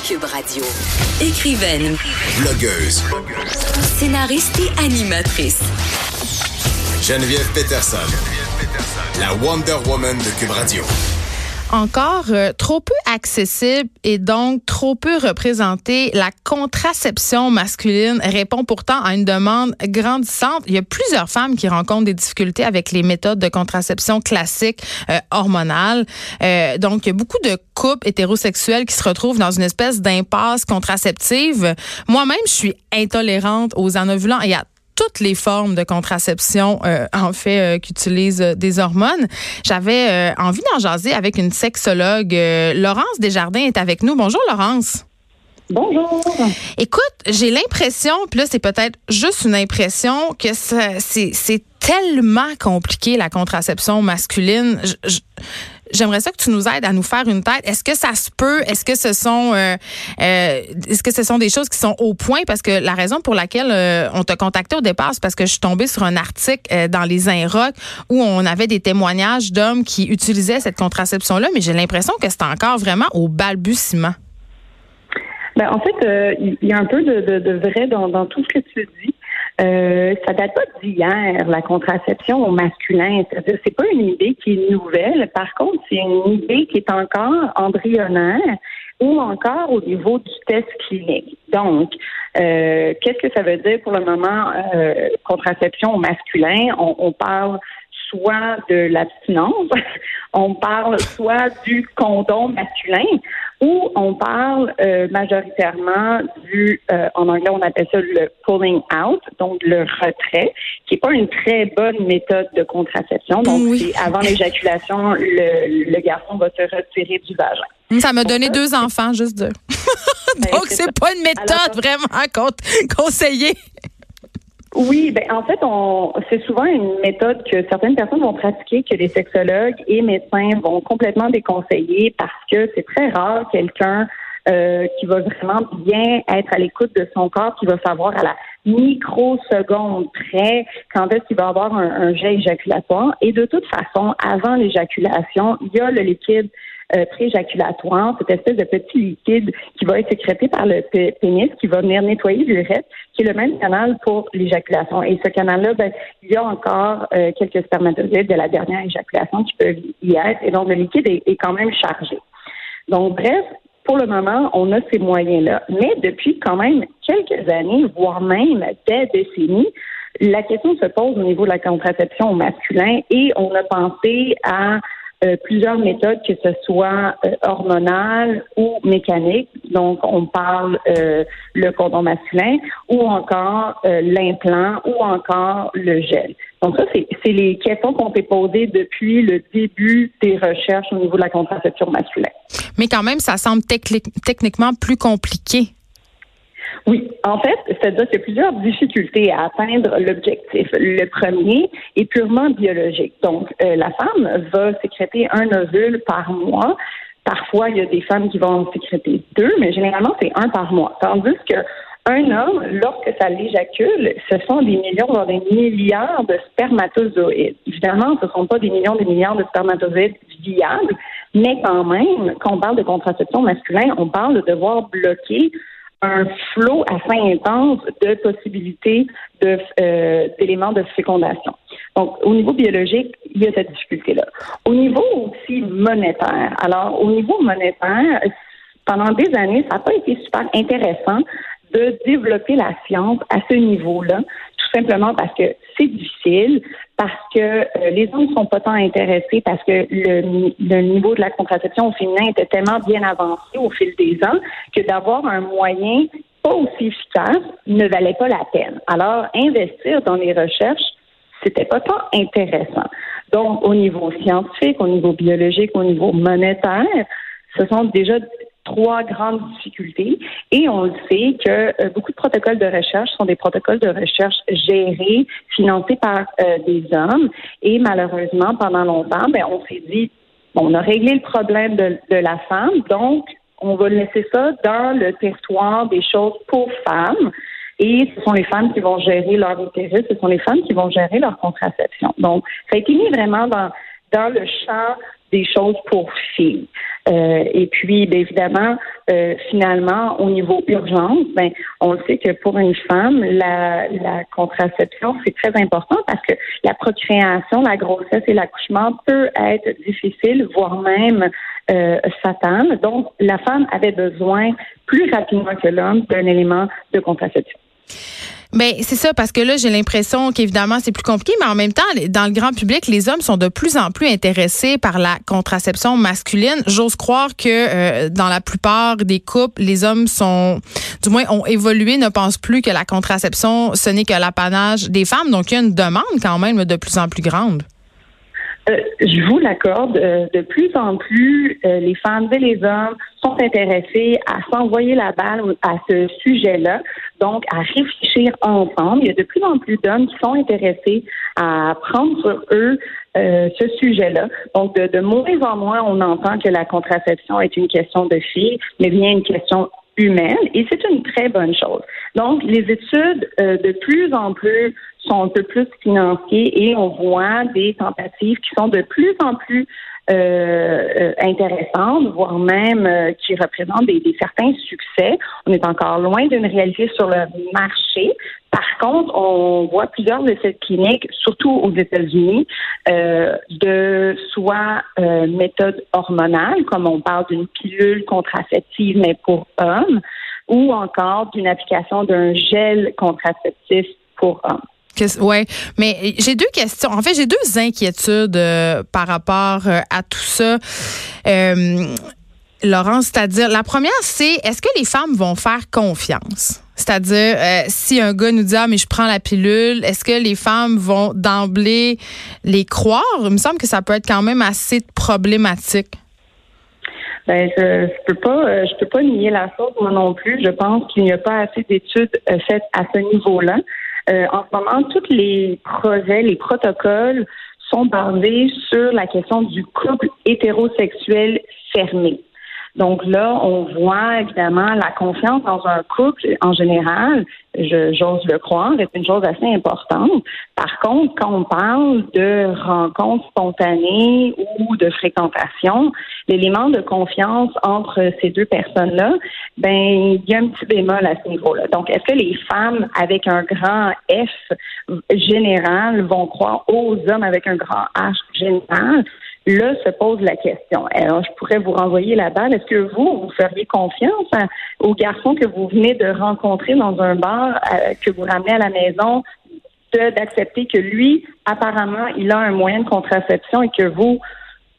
Cube Radio. Écrivaine, Blogueuse. scénariste et animatrice. Geneviève Peterson. La Wonder Woman de Cube Radio. Encore euh, trop peu accessible et donc trop peu représentée. La contraception masculine répond pourtant à une demande grandissante. Il y a plusieurs femmes qui rencontrent des difficultés avec les méthodes de contraception classiques euh, hormonales. Euh, donc, il y a beaucoup de couples hétérosexuels qui se retrouvent dans une espèce d'impasse contraceptive. Moi-même, je suis intolérante aux anovulants et à toutes les formes de contraception, euh, en fait, euh, qui utilisent euh, des hormones. J'avais euh, envie d'en jaser avec une sexologue. Laurence Desjardins est avec nous. Bonjour, Laurence. Bonjour. Écoute, j'ai l'impression, puis là, c'est peut-être juste une impression, que c'est c'est tellement compliqué, la contraception masculine. Je- je- J'aimerais ça que tu nous aides à nous faire une tête. Est-ce que ça se peut? Est-ce que ce sont euh, euh, est-ce que ce sont des choses qui sont au point? Parce que la raison pour laquelle euh, on t'a contacté au départ, c'est parce que je suis tombée sur un article euh, dans les Inrocks où on avait des témoignages d'hommes qui utilisaient cette contraception-là, mais j'ai l'impression que c'est encore vraiment au balbutiement. Ben, en fait, euh, il y a un peu de, de, de vrai dans, dans tout ce que tu dis. Euh, ça date pas d'hier, la contraception au masculin. C'est-à-dire, c'est pas une idée qui est nouvelle. Par contre, c'est une idée qui est encore embryonnaire ou encore au niveau du test clinique. Donc, euh, qu'est-ce que ça veut dire pour le moment euh, contraception au masculin? On, on parle soit de l'abstinence, on parle soit du condom masculin, ou on parle euh, majoritairement du, euh, en anglais on appelle ça le pulling out, donc le retrait, qui est pas une très bonne méthode de contraception. Donc Oui. avant l'éjaculation, le, le garçon va se retirer du vagin. Ça m'a donné deux enfants, juste deux. Donc, c'est pas une méthode vraiment con- conseillée. Oui, ben en fait, on c'est souvent une méthode que certaines personnes vont pratiquer, que les sexologues et médecins vont complètement déconseiller parce que c'est très rare quelqu'un euh, qui va vraiment bien être à l'écoute de son corps, qui va savoir à la microseconde près quand est-ce qu'il va avoir un, un jet éjaculatoire. Et de toute façon, avant l'éjaculation, il y a le liquide euh, pré-éjaculatoire, cette espèce de petit liquide qui va être sécrété par le pénis, qui va venir nettoyer l'urètre, qui est le même canal pour l'éjaculation. Et ce canal-là, ben, il y a encore euh, quelques spermatozoïdes de la dernière éjaculation qui peuvent y être, et donc le liquide est, est quand même chargé. Donc, bref, pour le moment, on a ces moyens-là. Mais depuis quand même quelques années, voire même des décennies, la question se pose au niveau de la contraception au masculin et on a pensé à euh, plusieurs méthodes, que ce soit euh, ou mécaniques. Donc, on parle euh, le condom masculin ou encore euh, l'implant ou encore le gel. Donc, ça, c'est les questions qu'on s'est posées depuis le début des recherches au niveau de la contraception masculine. Mais quand même, ça semble techniquement plus compliqué. Oui, en fait, c'est-à-dire qu'il y a plusieurs difficultés à atteindre l'objectif. Le premier est purement biologique. Donc, euh, la femme va sécréter un ovule par mois. Parfois, il y a des femmes qui vont en sécréter deux, mais généralement, c'est un par mois. Tandis que un homme, lorsque ça l'éjacule, ce sont des millions, voire des milliards de spermatozoïdes. Évidemment, ce ne sont pas des millions, des milliards de spermatozoïdes viables, mais quand même, quand on parle de contraception masculin, on parle de devoir bloquer un flot assez intense de possibilités de, euh, d'éléments de fécondation. Donc, au niveau biologique, il y a cette difficulté-là. Au niveau aussi monétaire, alors au niveau monétaire, pendant des années, ça n'a pas été super intéressant de développer la science à ce niveau-là, simplement parce que c'est difficile, parce que euh, les hommes ne sont pas tant intéressés, parce que le, le niveau de la contraception au féminin était tellement bien avancé au fil des ans que d'avoir un moyen pas aussi efficace ne valait pas la peine. Alors, investir dans les recherches, c'était pas tant intéressant. Donc, au niveau scientifique, au niveau biologique, au niveau monétaire, ce sont déjà trois grandes difficultés et on le sait que euh, beaucoup de protocoles de recherche sont des protocoles de recherche gérés, financés par euh, des hommes et malheureusement pendant longtemps, ben on s'est dit on a réglé le problème de, de la femme, donc on va laisser ça dans le territoire des choses pour femmes. Et ce sont les femmes qui vont gérer leur utérus, ce sont les femmes qui vont gérer leur contraception. Donc, ça a été mis vraiment dans, dans le champ des choses pour filles. Euh, et puis, bien évidemment, euh, finalement, au niveau urgence, ben, on sait que pour une femme, la, contraception, c'est très important parce que la procréation, la grossesse et l'accouchement peut être difficile, voire même euh. Donc, la femme avait besoin plus rapidement que l'homme d'un élément de contraception. Ben c'est ça parce que là j'ai l'impression qu'évidemment c'est plus compliqué, mais en même temps dans le grand public les hommes sont de plus en plus intéressés par la contraception masculine. J'ose croire que euh, dans la plupart des couples les hommes sont, du moins ont évolué, ne pensent plus que la contraception ce n'est que l'apanage des femmes. Donc il y a une demande quand même de plus en plus grande. Euh, je vous l'accorde, euh, de plus en plus, euh, les femmes et les hommes sont intéressés à s'envoyer la balle à ce sujet-là, donc à réfléchir ensemble. Il y a de plus en plus d'hommes qui sont intéressés à prendre sur eux ce sujet-là. Donc, de, de moins en moins, on entend que la contraception est une question de filles, mais bien une question humaine, et c'est une très bonne chose. Donc, les études de plus en plus sont un peu plus financiers et on voit des tentatives qui sont de plus en plus euh, euh intéressantes, voire même euh, qui représentent des, certains succès. On est encore loin d'une réalité sur le marché. Par contre, on voit plusieurs de ces cliniques, surtout aux États-Unis, euh, de soit euh, méthode hormonale, comme on parle d'une pilule contraceptive mais pour hommes, ou encore d'une application d'un gel contraceptif pour hommes. Oui, mais j'ai deux questions. En fait, j'ai deux inquiétudes euh, par rapport à tout ça. Laurence, c'est-à-dire, la première, c'est est-ce que les femmes vont faire confiance? C'est-à-dire, si un gars nous dit, ah, mais je prends la pilule, est-ce que les femmes vont d'emblée les croire? Il me semble que ça peut être quand même assez problématique. Ben, je, peux pas, je peux pas nier la chose moi non plus. Je pense qu'il n'y a pas assez d'études faites à ce niveau-là. Euh, en ce moment, tous les projets, les protocoles sont basés sur la question du couple hétérosexuel fermé. Donc là, on voit évidemment la confiance dans un couple en général, j'ose le croire, est une chose assez importante. Par contre, quand on parle de rencontres spontanées ou de fréquentation, l'élément de confiance entre ces deux personnes-là, ben il y a un petit bémol à ce niveau-là. Donc, est-ce que les femmes avec un grand F général vont croire aux hommes avec un grand H général? Là se pose la question. Alors, je pourrais vous renvoyer la balle. Est-ce que vous, vous feriez confiance au garçon que vous venez de rencontrer dans un bar, euh, que vous ramenez à la maison, d'accepter que lui, apparemment, il a un moyen de contraception et que vous,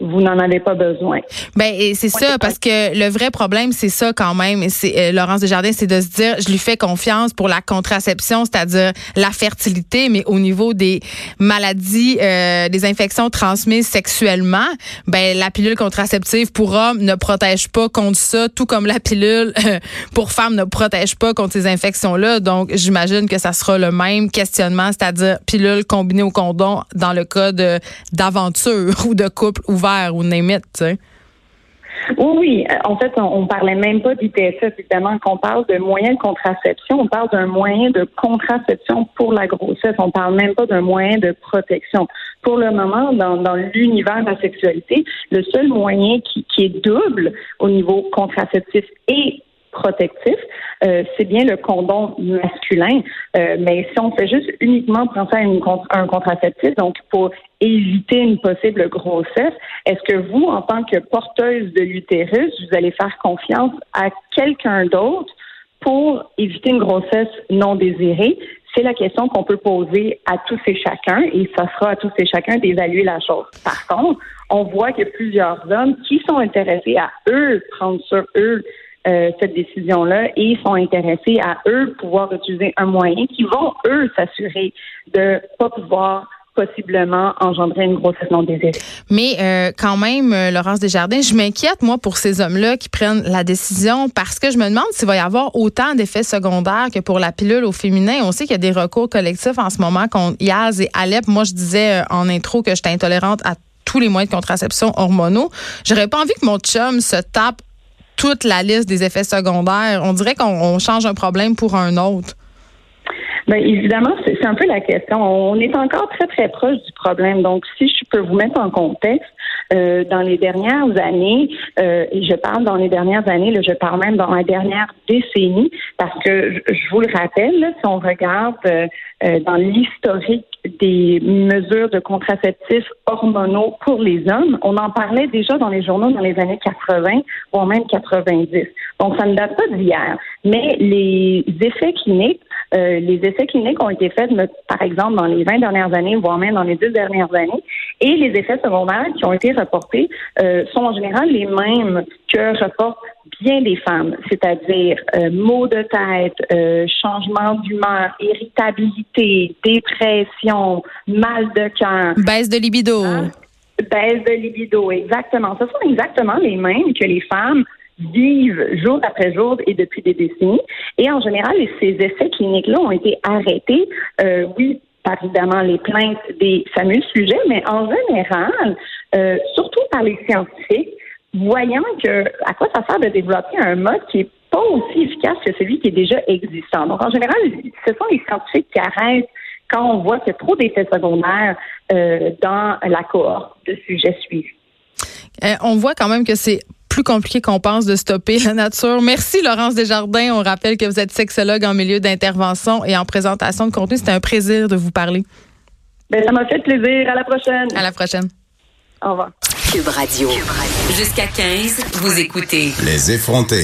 vous n'en avez pas besoin. Ben c'est ça parce que le vrai problème c'est ça quand même. C'est euh, Laurence Desjardins, c'est de se dire je lui fais confiance pour la contraception, c'est-à-dire la fertilité, mais au niveau des maladies, euh, des infections transmises sexuellement, ben la pilule contraceptive pour hommes ne protège pas contre ça, tout comme la pilule pour femmes ne protège pas contre ces infections-là. Donc j'imagine que ça sera le même questionnement, c'est-à-dire pilule combinée au condom dans le cas d'aventure ou de couple ouvert ou Oui, oui. En fait, on, ne parlait même pas d'ITSS, évidemment. Quand on parle de moyen de contraception, on parle d'un moyen de contraception pour la grossesse. On parle même pas d'un moyen de protection. Pour le moment, dans, l'univers de la sexualité, le seul moyen qui, qui est double au niveau contraceptif et protectif, euh, c'est bien le condom masculin. Euh, mais si on fait juste uniquement penser à une, un contraceptif, donc pour éviter une possible grossesse, est-ce que vous, en tant que porteuse de l'utérus, vous allez faire confiance à quelqu'un d'autre pour éviter une grossesse non désirée? C'est la question qu'on peut poser à tous et chacun, et ça sera à tous et chacun d'évaluer la chose. Par contre, on voit a plusieurs hommes qui sont intéressés à eux prendre sur eux euh, cette décision-là et sont intéressés à eux pouvoir utiliser un moyen qui vont eux s'assurer de pas pouvoir possiblement engendrer une grossesse non désirée. Mais euh, quand même, euh, Laurence Desjardins, je m'inquiète, moi, pour ces hommes-là qui prennent la décision parce que je me demande s'il va y avoir autant d'effets secondaires que pour la pilule au féminin. On sait qu'il y a des recours collectifs en ce moment contre IAZ et Alep. Moi, je disais en intro que j'étais intolérante à tous les moyens de contraception hormonaux. J'aurais pas envie que mon chum se tape toute la liste des effets secondaires. On dirait qu'on change un problème pour un autre. Bien, évidemment, c'est un peu la question. On est encore très, très proche du problème. Donc, si je peux vous mettre en contexte, euh, dans les dernières années, euh, et je parle dans les dernières années, là, je parle même dans la dernière décennie, parce que je, vous le rappelle, si on regarde euh, dans l'historique des mesures de contraceptifs hormonaux pour les hommes, on en parlait déjà dans les journaux dans les années 80, voire même 90. Donc, ça ne date pas d'hier. Mais les effets cliniques, les essais cliniques ont été faits, par exemple, dans les 20 dernières années, voire même dans les 10 dernières années, et les effets secondaires qui ont été reportés euh, sont en général les mêmes que reportent bien des femmes, c'est-à-dire euh, maux de tête, euh, changement d'humeur, irritabilité, dépression, mal de cœur. Baisse de libido. Hein? Baisse de libido, exactement. Ce sont exactement les mêmes que les femmes vivent jour après jour et depuis des décennies. Et en général, ces essais cliniques-là ont été arrêtés, euh, oui, par évidemment les plaintes des fameux sujets, mais en général, euh, surtout par les scientifiques, voyant que à quoi ça sert de développer un mode qui est pas aussi efficace que celui qui est déjà existant. Donc, en général, ce sont les scientifiques qui arrêtent quand on voit qu'il y a trop d'effets secondaires euh, dans la cohorte de sujets suivis. Euh, on voit quand même que c'est plus compliqué qu'on pense de stopper la nature. Merci Laurence Desjardins. On rappelle que vous êtes sexologue en milieu d'intervention et en présentation de contenu. C'était un plaisir de vous parler. Ben, ça m'a fait plaisir. À la prochaine. À la prochaine. Au revoir. Cube Radio. Jusqu'à 15, vous écoutez. Les effrontés.